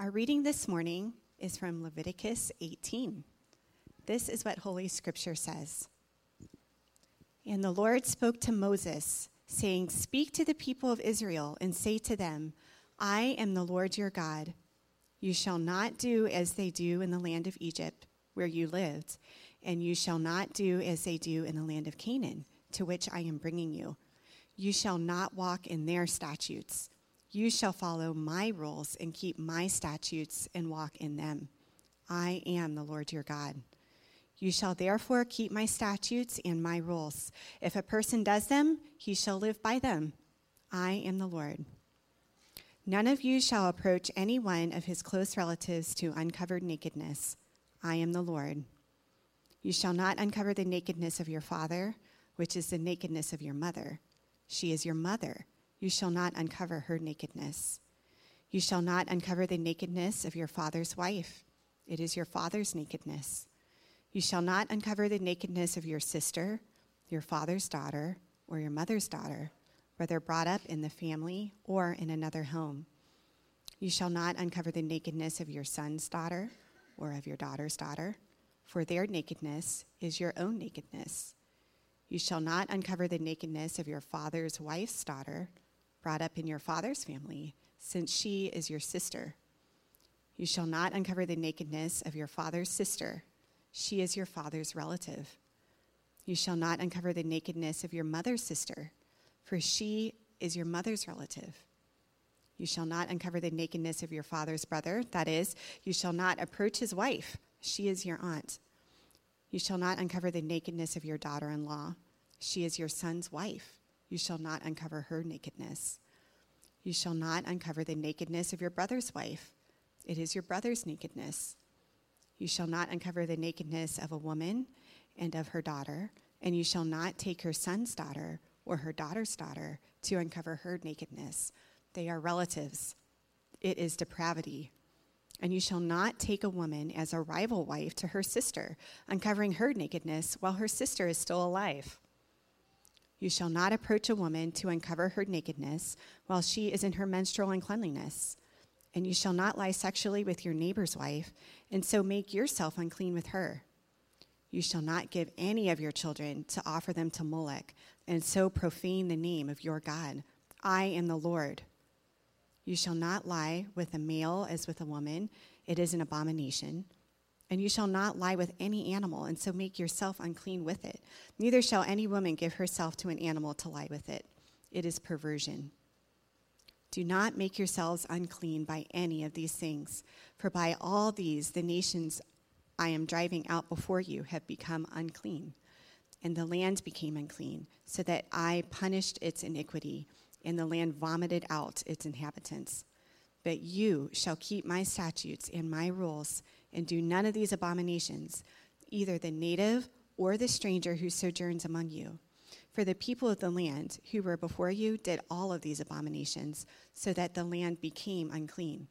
Our reading this morning is from Leviticus 18. This is what Holy Scripture says. And the Lord spoke to Moses, saying, Speak to the people of Israel and say to them, I am the Lord your God. You shall not do as they do in the land of Egypt, where you lived, and you shall not do as they do in the land of Canaan, to which I am bringing you. You shall not walk in their statutes. You shall follow my rules and keep my statutes and walk in them. I am the Lord your God. You shall therefore keep my statutes and my rules. If a person does them, he shall live by them. I am the Lord. None of you shall approach any one of his close relatives to uncovered nakedness. I am the Lord. You shall not uncover the nakedness of your father, which is the nakedness of your mother. She is your mother. You shall not uncover her nakedness. You shall not uncover the nakedness of your father's wife. It is your father's nakedness. You shall not uncover the nakedness of your sister, your father's daughter, or your mother's daughter, whether brought up in the family or in another home. You shall not uncover the nakedness of your son's daughter or of your daughter's daughter, for their nakedness is your own nakedness. You shall not uncover the nakedness of your father's wife's daughter, brought up in your father's family, since she is your sister. You shall not uncover the nakedness of your father's sister she is your father's relative. You shall not uncover the nakedness of your mother's sister, for she is your mother's relative. You shall not uncover the nakedness of your father's brother, that is, you shall not approach his wife, she is your aunt. You shall not uncover the nakedness of your daughter in law, she is your son's wife. You shall not uncover her nakedness. You shall not uncover the nakedness of your brother's wife, it is your brother's nakedness. You shall not uncover the nakedness of a woman and of her daughter, and you shall not take her son's daughter or her daughter's daughter to uncover her nakedness. They are relatives. It is depravity. And you shall not take a woman as a rival wife to her sister, uncovering her nakedness while her sister is still alive. You shall not approach a woman to uncover her nakedness while she is in her menstrual uncleanliness. And you shall not lie sexually with your neighbor's wife, and so make yourself unclean with her. You shall not give any of your children to offer them to Molech, and so profane the name of your God. I am the Lord. You shall not lie with a male as with a woman, it is an abomination. And you shall not lie with any animal, and so make yourself unclean with it. Neither shall any woman give herself to an animal to lie with it. It is perversion. Do not make yourselves unclean by any of these things, for by all these the nations I am driving out before you have become unclean. And the land became unclean, so that I punished its iniquity, and the land vomited out its inhabitants. But you shall keep my statutes and my rules, and do none of these abominations, either the native or the stranger who sojourns among you for the people of the land who were before you did all of these abominations, so that the land became unclean.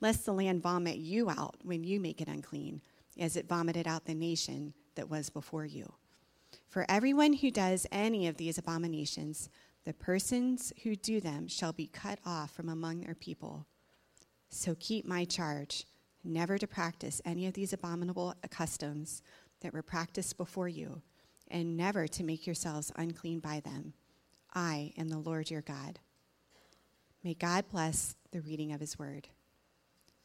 Lest the land vomit you out when you make it unclean, as it vomited out the nation that was before you. For everyone who does any of these abominations, the persons who do them shall be cut off from among their people. So keep my charge, never to practice any of these abominable customs that were practiced before you and never to make yourselves unclean by them. I am the Lord your God. May God bless the reading of his word.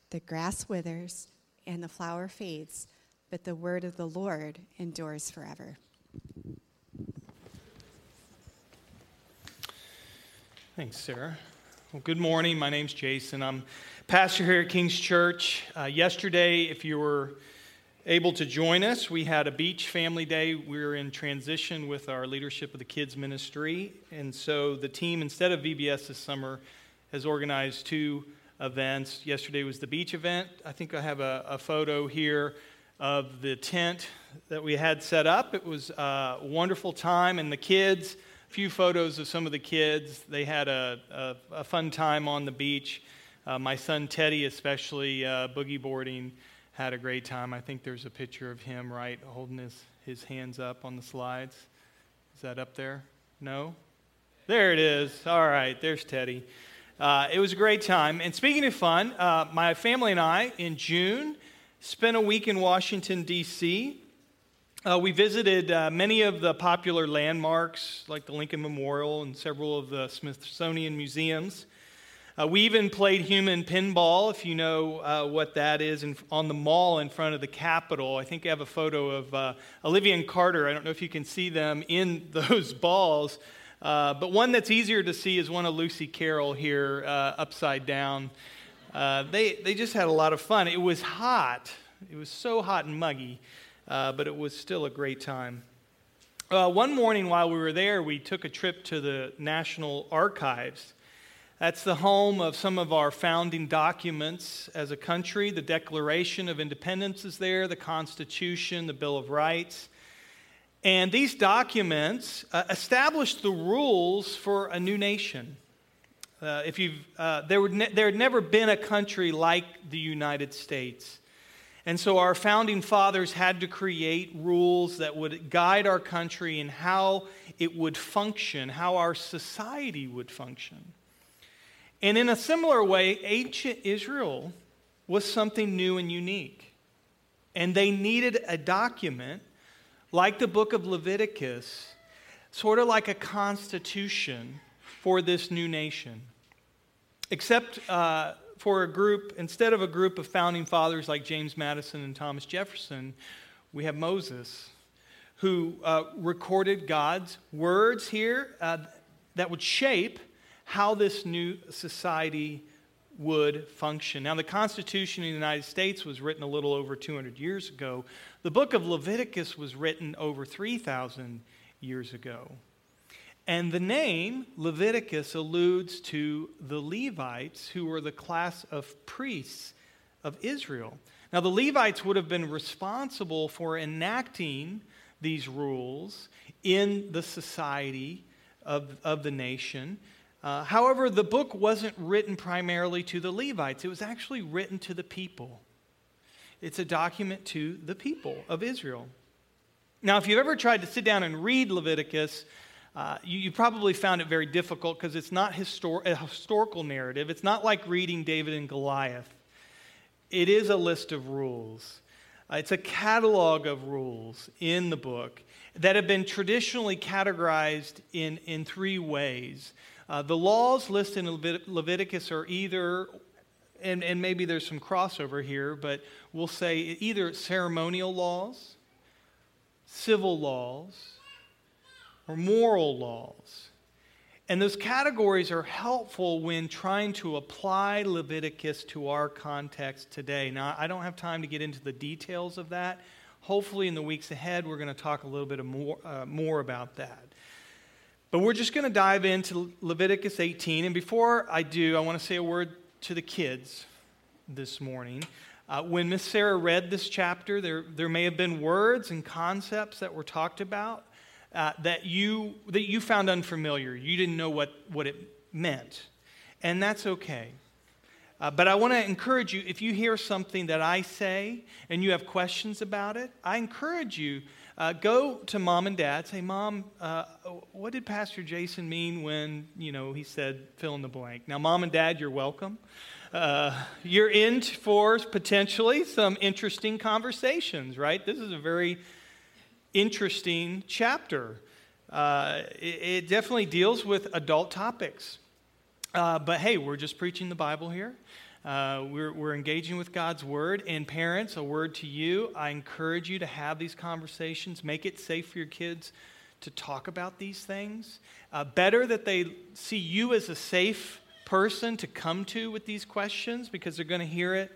The grass withers and the flower fades, but the word of the Lord endures forever. Thanks, Sarah. Well, good morning. My name's Jason. I'm pastor here at King's Church. Uh, yesterday, if you were able to join us. We had a beach family day. We are in transition with our leadership of the kids ministry. And so the team, instead of VBS this summer, has organized two events. Yesterday was the beach event. I think I have a, a photo here of the tent that we had set up. It was a wonderful time, and the kids, few photos of some of the kids. They had a, a, a fun time on the beach. Uh, my son Teddy, especially, uh, boogie boarding had a great time. I think there's a picture of him, right, holding his, his hands up on the slides. Is that up there? No? There it is. All right, there's Teddy. Uh, it was a great time. And speaking of fun, uh, my family and I, in June, spent a week in Washington, D.C. Uh, we visited uh, many of the popular landmarks, like the Lincoln Memorial and several of the Smithsonian museums. Uh, we even played human pinball, if you know uh, what that is, in, on the mall in front of the Capitol. I think I have a photo of uh, Olivia and Carter. I don't know if you can see them in those balls, uh, but one that's easier to see is one of Lucy Carroll here, upside down. They, they just had a lot of fun. It was hot, it was so hot and muggy, but it was still a great time. one morning while we were there, we took a trip to the National Archives. That's the home of some of our founding documents as a country. The Declaration of Independence is there, the Constitution, the Bill of Rights. And these documents uh, established the rules for a new nation. Uh, if you've, uh, there, would ne- there had never been a country like the United States. And so our founding fathers had to create rules that would guide our country and how it would function, how our society would function. And in a similar way, ancient Israel was something new and unique. And they needed a document like the book of Leviticus, sort of like a constitution for this new nation. Except uh, for a group, instead of a group of founding fathers like James Madison and Thomas Jefferson, we have Moses, who uh, recorded God's words here uh, that would shape how this new society would function. Now, the Constitution of the United States was written a little over 200 years ago. The book of Leviticus was written over 3,000 years ago. And the name Leviticus alludes to the Levites, who were the class of priests of Israel. Now, the Levites would have been responsible for enacting these rules in the society of, of the nation. Uh, however, the book wasn't written primarily to the Levites, it was actually written to the people. It's a document to the people of Israel. Now, if you've ever tried to sit down and read Leviticus, uh, you, you, probably found it very difficult because it's not histor- a historical narrative. It's not like reading David and Goliath. It is a list of rules. Uh, it's a catalog of rules in the book that have been traditionally categorized in, in three ways. Uh, the laws listed in Levit- Leviticus are either, and, and maybe there's some crossover here, but we'll say either ceremonial laws, civil laws, or moral laws. And those categories are helpful when trying to apply Leviticus to our context today. Now, I don't have time to get into the details of that. Hopefully, in the weeks ahead, we're going to talk a little bit more, uh, more about that. But we're just going to dive into Leviticus 18. And before I do, I want to say a word to the kids this morning. Uh, when Miss Sarah read this chapter, there, there may have been words and concepts that were talked about uh, that, you, that you found unfamiliar. You didn't know what, what it meant. And that's okay. Uh, but I want to encourage you if you hear something that I say and you have questions about it, I encourage you uh, go to mom and dad. Say, Mom, uh, what did Pastor Jason mean when, you know, he said fill in the blank? Now, mom and dad, you're welcome. Uh, you're in for potentially some interesting conversations, right? This is a very interesting chapter. Uh, it, it, definitely deals with adult topics. Uh, but hey, we're just preaching the Bible here. Uh, we're, we're engaging with God's word. And parents, a word to you. I encourage you to have these conversations. Make it safe for your kids to talk about these things. Uh, better that they see you as a safe person to come to with these questions because they're going to hear it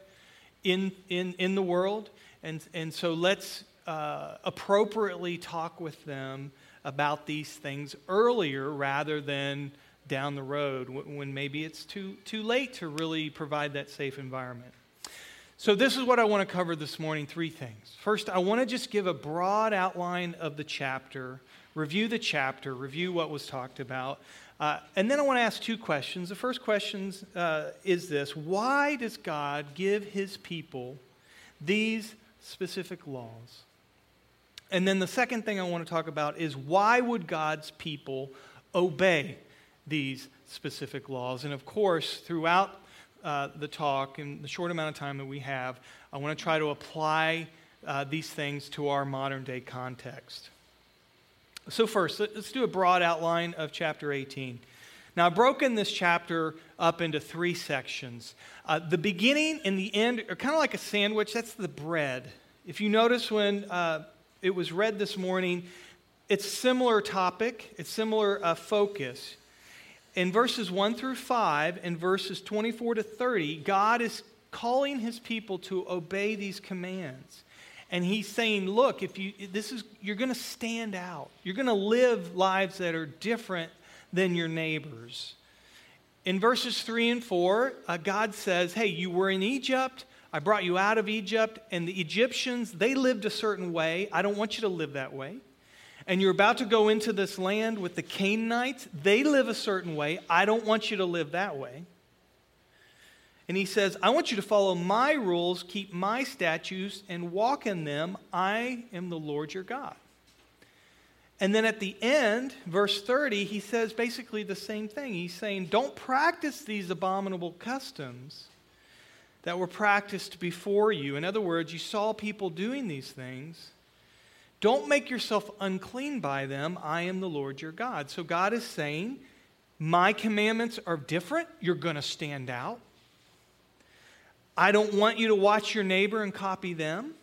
in, in, in the world. And, and so let's uh, appropriately talk with them about these things earlier rather than down the road when maybe it's too, too late to really provide that safe environment. So, this is what I want to cover this morning three things. First, I want to just give a broad outline of the chapter, review the chapter, review what was talked about. Uh, and then I want to ask two questions. The first question uh, is this Why does God give his people these specific laws? And then the second thing I want to talk about is why would God's people obey these specific laws. And of course, throughout uh, the talk and the short amount of time that we have, I want to try to apply uh, these things to our modern day context. So, first, let's do a broad outline of chapter 18. Now, I've broken this chapter up into three sections. Uh, the beginning and the end are kind of like a sandwich. That's the bread. If you notice when uh, it was read this morning, it's similar topic, it's similar uh, focus. In verses 1 through 5 and verses 24 to 30, God is calling his people to obey these commands. And he's saying, look, if you this is you're going to stand out. You're going to live lives that are different than your neighbors. In verses 3 and 4, uh, God says, Hey, you were in Egypt. I brought you out of Egypt. And the Egyptians, they lived a certain way. I don't want you to live that way. And you're about to go into this land with the Canaanites. They live a certain way. I don't want you to live that way. And he says, I want you to follow my rules, keep my statutes, and walk in them. I am the Lord your God. And then at the end, verse 30, he says basically the same thing. He's saying, Don't practice these abominable customs that were practiced before you. In other words, you saw people doing these things. Don't make yourself unclean by them. I am the Lord your God. So God is saying, My commandments are different. You're going to stand out. I don't want you to watch your neighbor and copy them.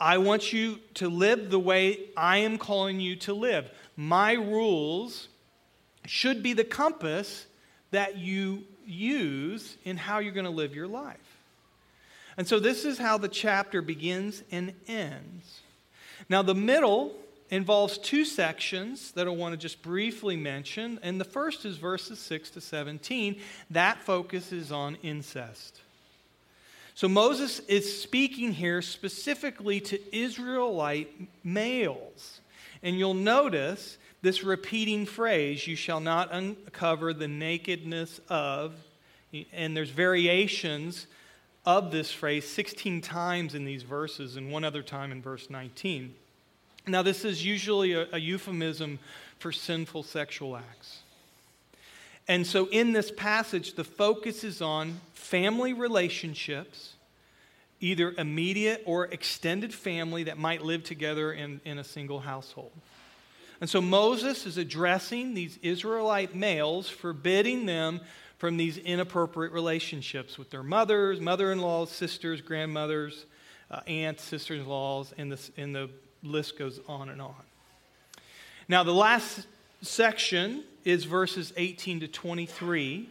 I want you to live the way I am calling you to live. My rules should be the compass that you use in how you're going to live your life. And so this is how the chapter begins and ends. Now, the middle involves two sections that I want to just briefly mention. And the first is verses 6 to 17. That focuses on incest. So Moses is speaking here specifically to Israelite males. And you'll notice this repeating phrase, you shall not uncover the nakedness of, and there's variations of this phrase 16 times in these verses and one other time in verse 19. Now, this is usually a, a euphemism for sinful sexual acts. And so in this passage, the focus is on family relationships, either immediate or extended family that might live together in, in a single household. And so Moses is addressing these Israelite males, forbidding them from these inappropriate relationships with their mothers, mother in laws, sisters, grandmothers, uh, aunts, sisters in laws, and, the and the list goes on and on. Now, the last section is verses 18 to 23.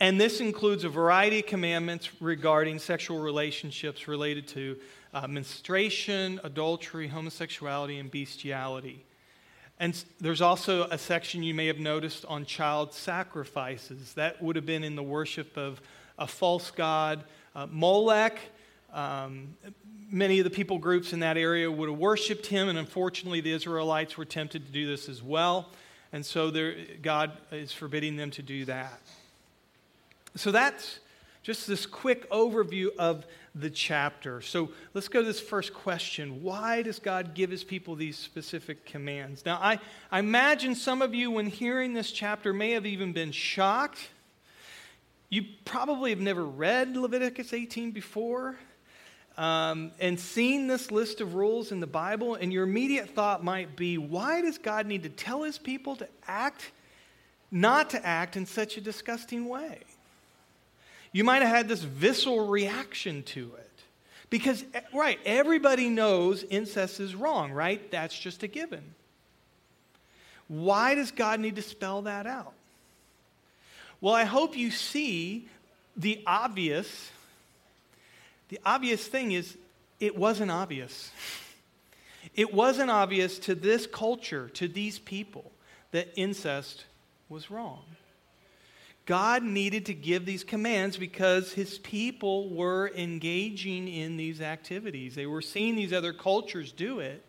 And this includes a variety of commandments regarding sexual relationships related to uh, menstruation, adultery, homosexuality, and bestiality. And there's also a section you may have noticed on child sacrifices. That would have been in the worship of a false god, uh, Molech. Um, many of the people groups in that area would have worshiped him, and unfortunately, the Israelites were tempted to do this as well. And so God is forbidding them to do that. So that's just this quick overview of the chapter. So let's go to this first question Why does God give his people these specific commands? Now, I, I imagine some of you, when hearing this chapter, may have even been shocked. You probably have never read Leviticus 18 before um, and seen this list of rules in the Bible, and your immediate thought might be, why does God need to tell his people to act, not to act in such a disgusting way? You might have had this visceral reaction to it. Because, eh, right, everybody knows incest is wrong, right? That's just a given. Why does God need to spell that out? Well, I hope you see the obvious the obvious thing is, it wasn't obvious. It wasn't obvious to this culture, to these people, that incest was wrong. God needed to give these commands because his people were engaging in these activities. They were seeing these other cultures do it.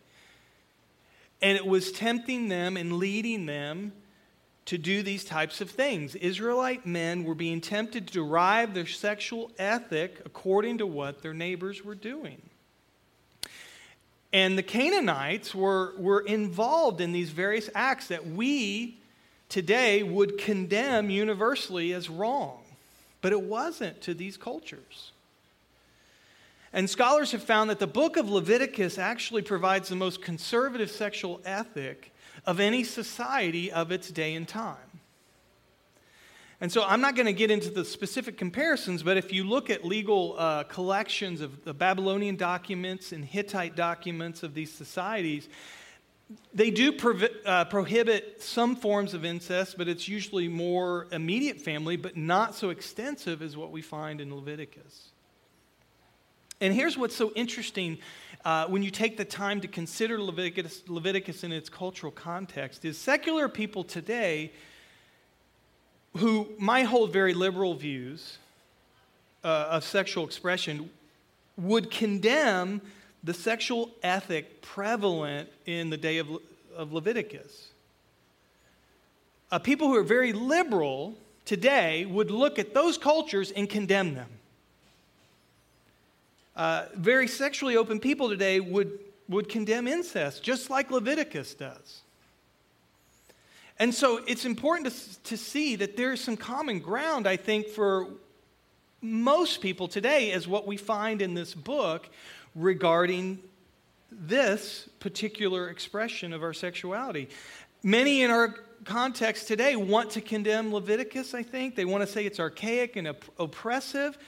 And it was tempting them and leading them to do these types of things. Israelite men were being tempted to derive their sexual ethic according to what their neighbors were doing. And the Canaanites were, were involved in these various acts that we today would condemn universally as wrong, but it wasn't to these cultures. And scholars have found that the book of Leviticus actually provides the most conservative sexual ethic of any society of its day and time. And so I'm not going to get into the specific comparisons, but if you look at legal uh, collections of the Babylonian documents and Hittite documents of these societies, they do uh, prohibit some forms of incest, but it's usually more immediate family, but not so extensive as what we find in Leviticus. And here's what's so interesting uh, when you take the time to consider Leviticus, Leviticus in its cultural context is secular people today who might hold very liberal views uh, of sexual expression would condemn the sexual ethic prevalent in the day of, of Leviticus. Uh, people who are very liberal today would look at those cultures and condemn them. Uh, very sexually open people today would, would condemn incest, just like Leviticus does. And so it's important to, to see that there's some common ground, I think, for most people today, as what we find in this book regarding this particular expression of our sexuality. Many in our context today want to condemn Leviticus, I think. They want to say it's archaic and op- oppressive.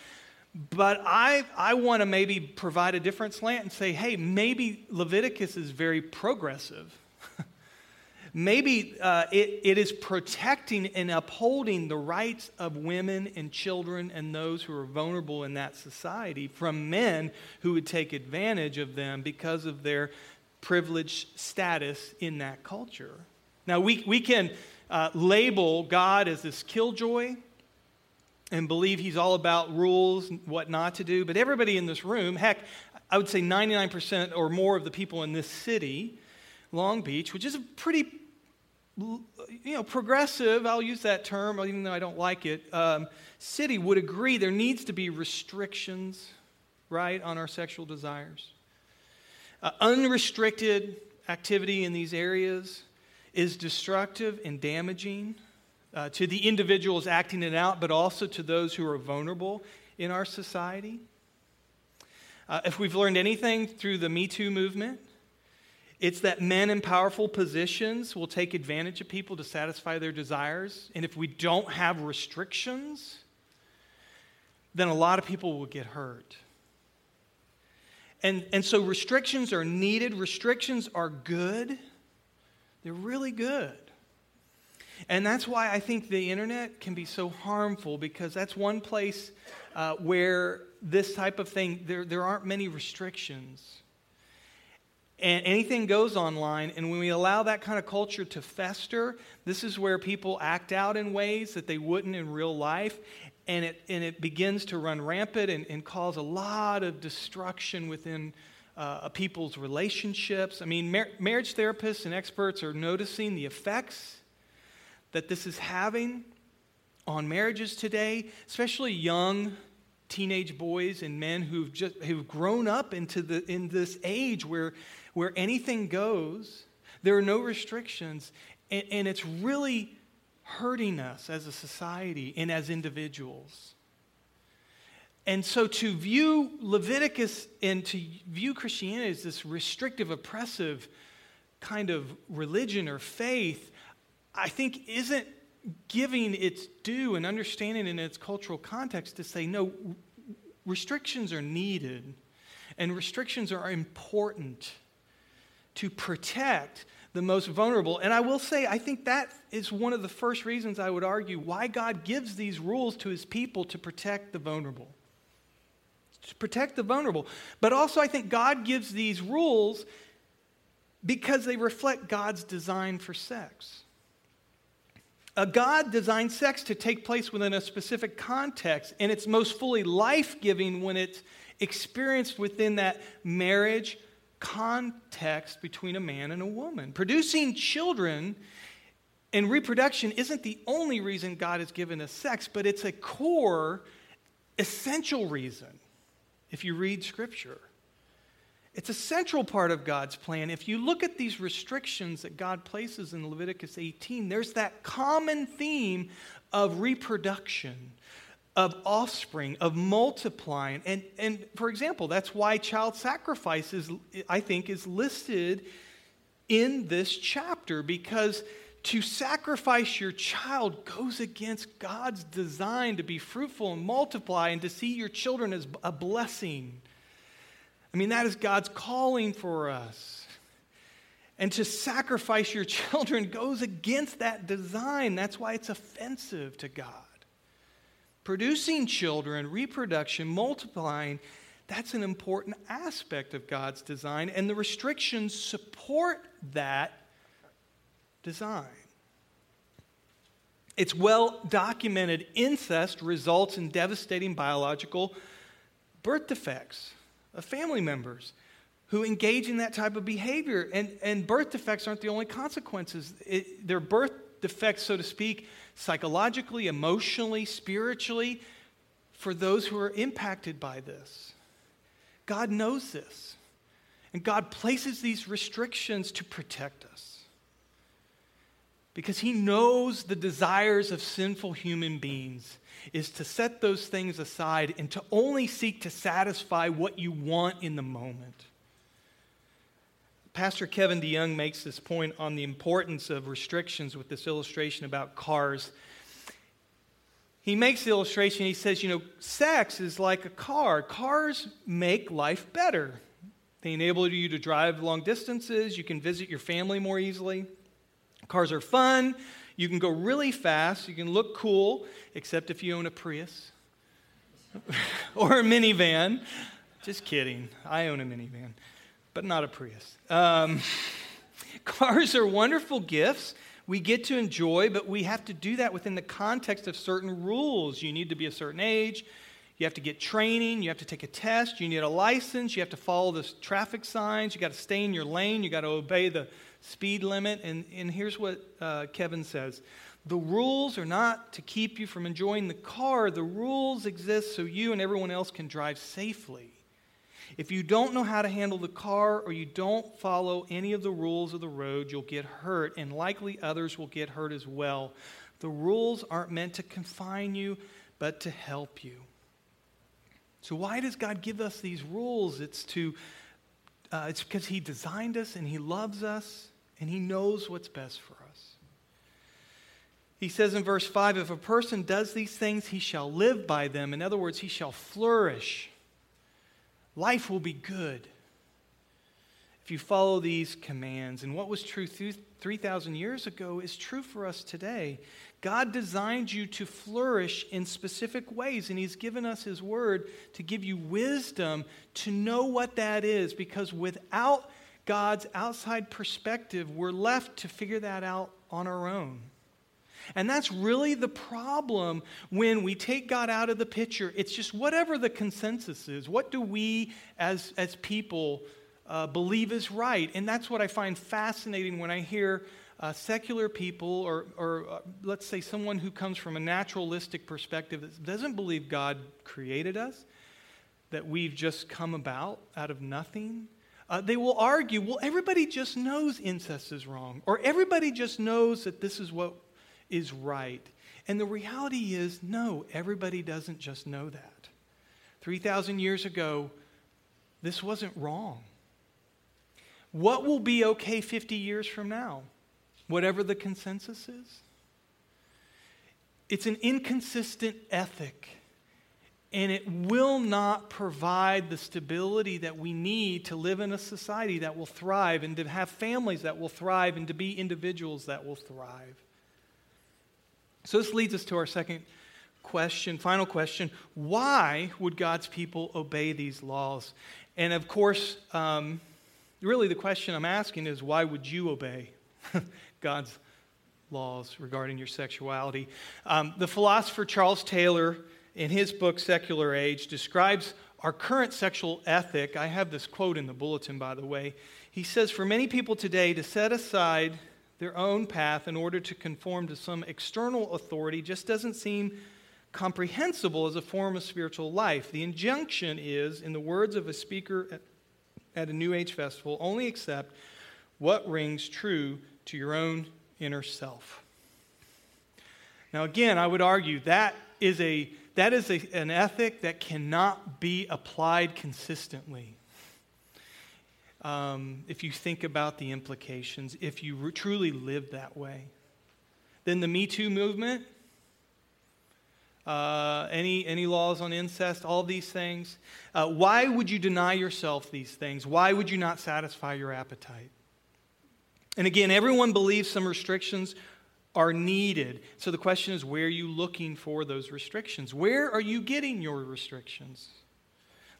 But I, I want to maybe provide a different slant and say, hey, maybe Leviticus is very progressive. Maybe uh, it, it is protecting and upholding the rights of women and children and those who are vulnerable in that society from men who would take advantage of them because of their privileged status in that culture. Now, we, we can uh, label God as this killjoy and believe he's all about rules and what not to do, but everybody in this room, heck, I would say 99% or more of the people in this city, Long Beach, which is a pretty you know, progressive, I'll use that term, even though I don't like it, um, city would agree there needs to be restrictions, right, on our sexual desires. Uh, unrestricted activity in these areas is destructive and damaging uh, to the individuals acting it out, but also to those who are vulnerable in our society. Uh, if we've learned anything through the Me Too movement, it's that men in powerful positions will take advantage of people to satisfy their desires. And if we don't have restrictions, then a lot of people will get hurt. And, and so restrictions are needed, restrictions are good. They're really good. And that's why I think the internet can be so harmful because that's one place uh, where this type of thing, there, there aren't many restrictions and anything goes online. And when we allow that kind of culture to fester, this is where people act out in ways that they wouldn't in real life. And it, and it begins to run rampant and, and cause a lot of destruction within uh, people's relationships. I mean, mar- marriage therapists and experts are noticing the effects that this is having on marriages today, especially young teenage boys and men who've just who've grown up into the in this age where where anything goes, there are no restrictions, and, and it's really hurting us as a society and as individuals. And so to view Leviticus and to view Christianity as this restrictive, oppressive kind of religion or faith, I think isn't giving its due and understanding in its cultural context to say, no, restrictions are needed and restrictions are important to protect the most vulnerable. And I will say, I think that is one of the first reasons I would argue why God gives these rules to his people to protect the vulnerable. To protect the vulnerable. But also, I think God gives these rules because they reflect God's design for sex. A God designed sex to take place within a specific context, and it's most fully life giving when it's experienced within that marriage context between a man and a woman. Producing children and reproduction isn't the only reason God has given us sex, but it's a core, essential reason if you read Scripture. It's a central part of God's plan. If you look at these restrictions that God places in Leviticus 18, there's that common theme of reproduction, of offspring, of multiplying. And, and for example, that's why child sacrifice is, I think, is listed in this chapter because to sacrifice your child goes against God's design to be fruitful and multiply and to see your children as a blessing. I mean, that is God's calling for us. And to sacrifice your children goes against that design. That's why it's offensive to God. Producing children, reproduction, multiplying, that's an important aspect of God's design, and the restrictions support that design. It's well documented incest results in devastating biological birth defects of family members who engage in that type of behavior. And, and birth defects aren't the only consequences, it, they're birth defects, so to speak, psychologically, emotionally, spiritually, for those who are impacted by this. God knows this. And God places these restrictions to protect us. Because He knows the desires of sinful human beings is to set those things aside and to only seek to satisfy what you want in the moment. Pastor Kevin DeYoung makes this point on the importance of restrictions with this illustration about cars. He makes the illustration, he says, you know, sex is like a car. Cars make life better. They enable you to drive long distances, you can visit your family more easily. Cars are fun, you can go really fast, you can look cool, except if you own a Prius or a minivan. Just kidding. I own a minivan, but not a Prius. Um, cars are wonderful gifts we get to enjoy, but we have to do that within the context of certain rules. You need to be a certain age. You have to get training. You have to take a test. You need a license. You have to follow the traffic signs. You got to stay in your lane. You got to obey the speed limit. And, and here's what uh, Kevin says The rules are not to keep you from enjoying the car, the rules exist so you and everyone else can drive safely. If you don't know how to handle the car or you don't follow any of the rules of the road, you'll get hurt, and likely others will get hurt as well. The rules aren't meant to confine you, but to help you. So, why does God give us these rules? It's to uh, it's because He designed us and He loves us and He knows what's best for us. He says in verse 5 if a person does these things, he shall live by them. In other words, he shall flourish. Life will be good if you follow these commands. And what was true 3,000 years ago is true for us today. God designed you to flourish in specific ways, and He's given us His word to give you wisdom to know what that is, because without God's outside perspective, we're left to figure that out on our own. And that's really the problem when we take God out of the picture. It's just whatever the consensus is. What do we as, as people uh, believe is right? And that's what I find fascinating when I hear uh, secular people, or, or uh, let's say someone who comes from a naturalistic perspective that doesn't believe God created us, that we've just come about out of nothing uh, they will argue, well, everybody just knows incest is wrong, or everybody just knows that this is what is right. And the reality is, no, everybody doesn't just know that. 3,000 years ago, this wasn't wrong. What will be okay 50 years from now? Whatever the consensus is? It's an inconsistent ethic and it will not provide the stability that we need to live in a society that will thrive and to have families that will thrive and to be individuals that will thrive. So, this leads us to our second question, final question. Why would God's people obey these laws? And of course, um, really the question I'm asking is why would you obey God's laws regarding your sexuality? Um, the philosopher Charles Taylor in his book, Secular Age, describes our current sexual ethic. I have this quote in the bulletin, by the way. He says, For many people today, to set aside their own path in order to conform to some external authority just doesn't seem comprehensible as a form of spiritual life. The injunction is, in the words of a speaker at a New Age festival, only accept what rings true to your own inner self. Now, again, I would argue that is, a, that is a, an ethic that cannot be applied consistently. Um, if you think about the implications, if you re- truly live that way. Then the Me Too movement, uh, any, any laws on incest, all these things. Uh, why would you deny yourself these things? Why would you not satisfy your appetite? And again, everyone believes some restrictions are needed. So the question is where are you looking for those restrictions? Where are you getting your restrictions?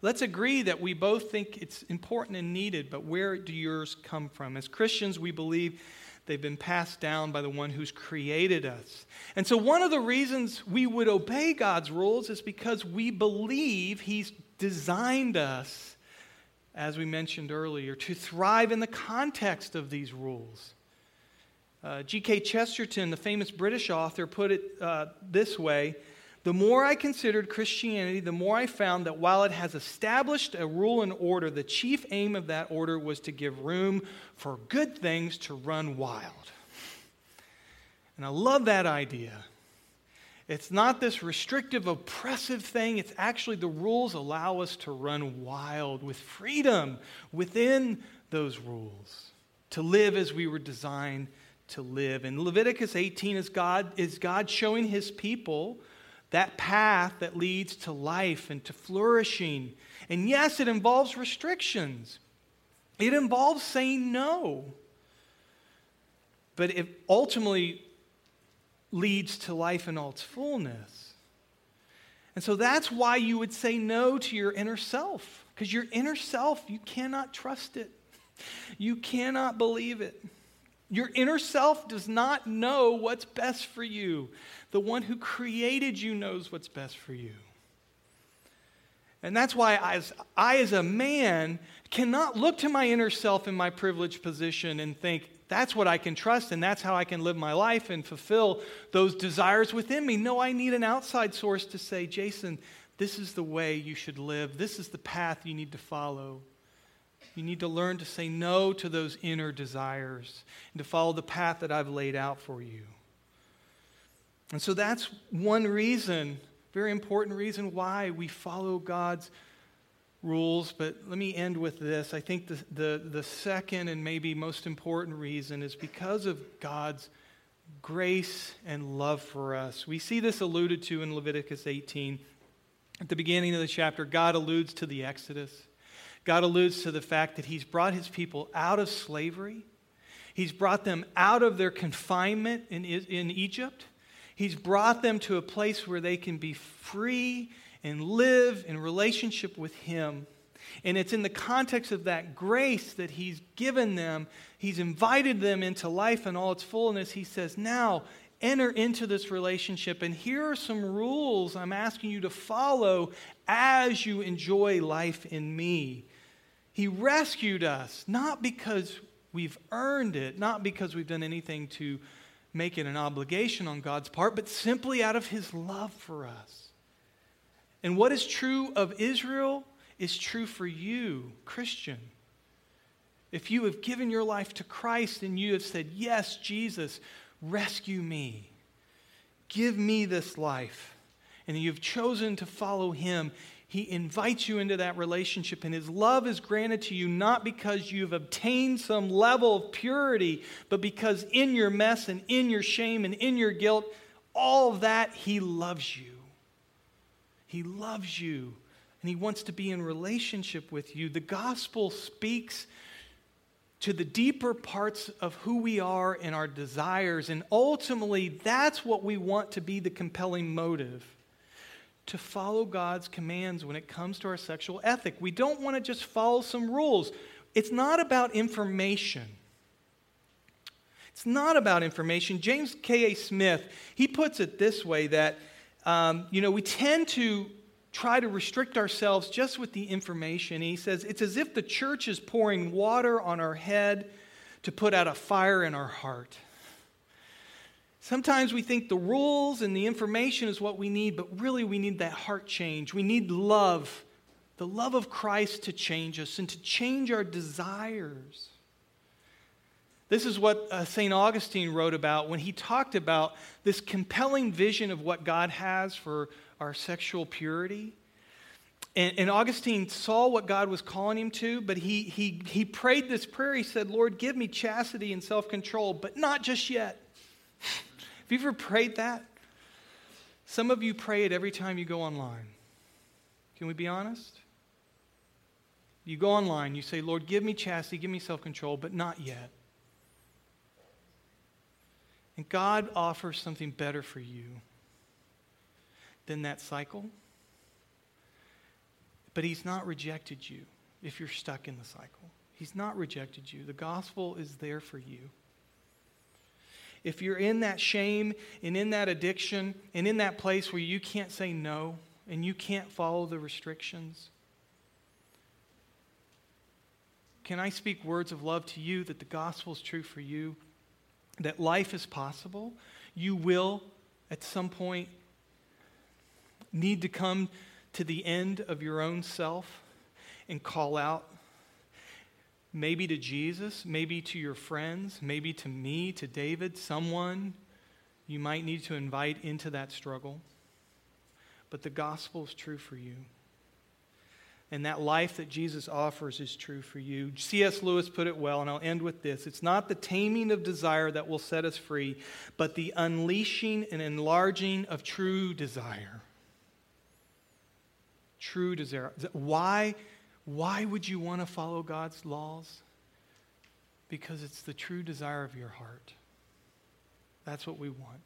Let's agree that we both think it's important and needed, but where do yours come from? As Christians, we believe they've been passed down by the one who's created us. And so, one of the reasons we would obey God's rules is because we believe He's designed us as we mentioned earlier, to thrive in the context of these rules. Uh, G.K. Chesterton, the famous British author, put it uh, this way The more I considered Christianity, the more I found that while it has established a rule and order, the chief aim of that order was to give room for good things to run wild. And I love that idea. It's not this restrictive, oppressive thing. It's actually the rules allow us to run wild with freedom within those rules, to live as we were designed to live. And Leviticus 18 is God, is God showing his people that path that leads to life and to flourishing. And yes, it involves restrictions, it involves saying no. But it ultimately leads to life in all its fullness. And so that's why you would say no to your inner self, because your inner self, you cannot trust it. You cannot believe it. Your inner self does not know what's best for you. The one who created you knows what's best for you. And that's why I as, I, as a man, cannot look to my inner self in my privileged position and think, that's what I can trust, and that's how I can live my life and fulfill those desires within me. No, I need an outside source to say, Jason, this is the way you should live. This is the path you need to follow. You need to learn to say no to those inner desires and to follow the path that I've laid out for you. And so that's one reason, very important reason why we follow God's rules, but let me end with this. I think the, the, the second and maybe most important reason is because of God's grace and love for us. We see this alluded to in Leviticus 18. At the beginning of the chapter, God alludes to the Exodus. God alludes to the fact that He's brought His people out of slavery. He's brought them out of their confinement in, in Egypt. He's brought them to a place where they can be free and live in relationship with Him. And it's in the context of that grace that He's given them. He's invited them into life in all its fullness. He says, Now enter into this relationship. And here are some rules I'm asking you to follow as you enjoy life in me. He rescued us, not because we've earned it, not because we've done anything to make it an obligation on God's part, but simply out of His love for us. And what is true of Israel is true for you, Christian. If you have given your life to Christ and you have said, Yes, Jesus, rescue me, give me this life, and you've chosen to follow Him, He invites you into that relationship, and His love is granted to you not because you've obtained some level of purity, but because in your mess and in your shame and in your guilt, all that, He loves you. He loves you and He wants to be in relationship with you. The gospel speaks to the deeper parts of who we are and our desires. And ultimately, that's what we want to be the compelling motive to follow God's commands when it comes to our sexual ethic. We don't want to just follow some rules. It's not about information. It's not about information. James K.A. Smith, he puts it this way that um, you know, we tend to try to restrict ourselves just with the information. He says it's as if the church is pouring water on our head to put out a fire in our heart. Sometimes we think the rules and the information is what we need, but really we need that heart change. We need love the love of Christ to change us and to change our desires. This is what uh, St. Augustine wrote about when he talked about this compelling vision of what God has for our sexual purity. And, and, Augustine saw what God was calling him to, but he, he, he prayed this prayer. He said, Lord, give me chastity and self control, but not just yet. Have you ever prayed that? Some of you pray it every time you go online. Can we be honest? You go online, you say, Lord, give me chastity, give me self control, but not yet. And God offers something better for you than that cycle. But He's not rejected you if you're stuck in the cycle. He's not rejected you. The gospel is there for you. If you're in that shame and in that addiction and in that place where you can't say no and you can't follow the restrictions, can I speak words of love to you that the gospel is true for you? That life is possible? You will, at some point, need to come to the end of your own self and call out maybe to Jesus, maybe to your friends, maybe to me, to David, someone you might need to invite into that struggle. But the gospel is true for you. And that life that Jesus offers is true for you. C.S. Lewis put it well, and I'll end with this. It's not the taming of desire that will set us free, but the unleashing and enlarging of true desire. True desire. Why? Why would you want to follow God's laws? Because it's the true desire of your heart. That's what we want.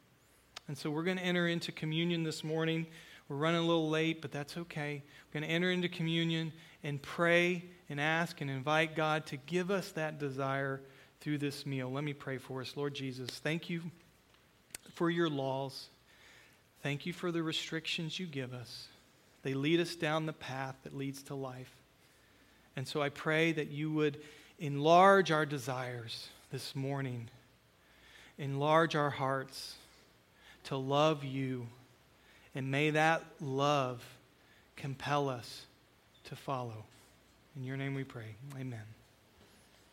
And so we're going to enter into communion this morning. We're running a little late, but that's okay. We're going to enter into communion and pray and ask and invite God to give us that desire through this meal. Let me pray for us. Lord Jesus, thank you for your laws. Thank you for the restrictions you give us. They lead us down the path that leads to life. And so I pray that you would enlarge our desires this morning, enlarge our hearts to love you, and may that love compel us to follow. In your name we pray. Amen.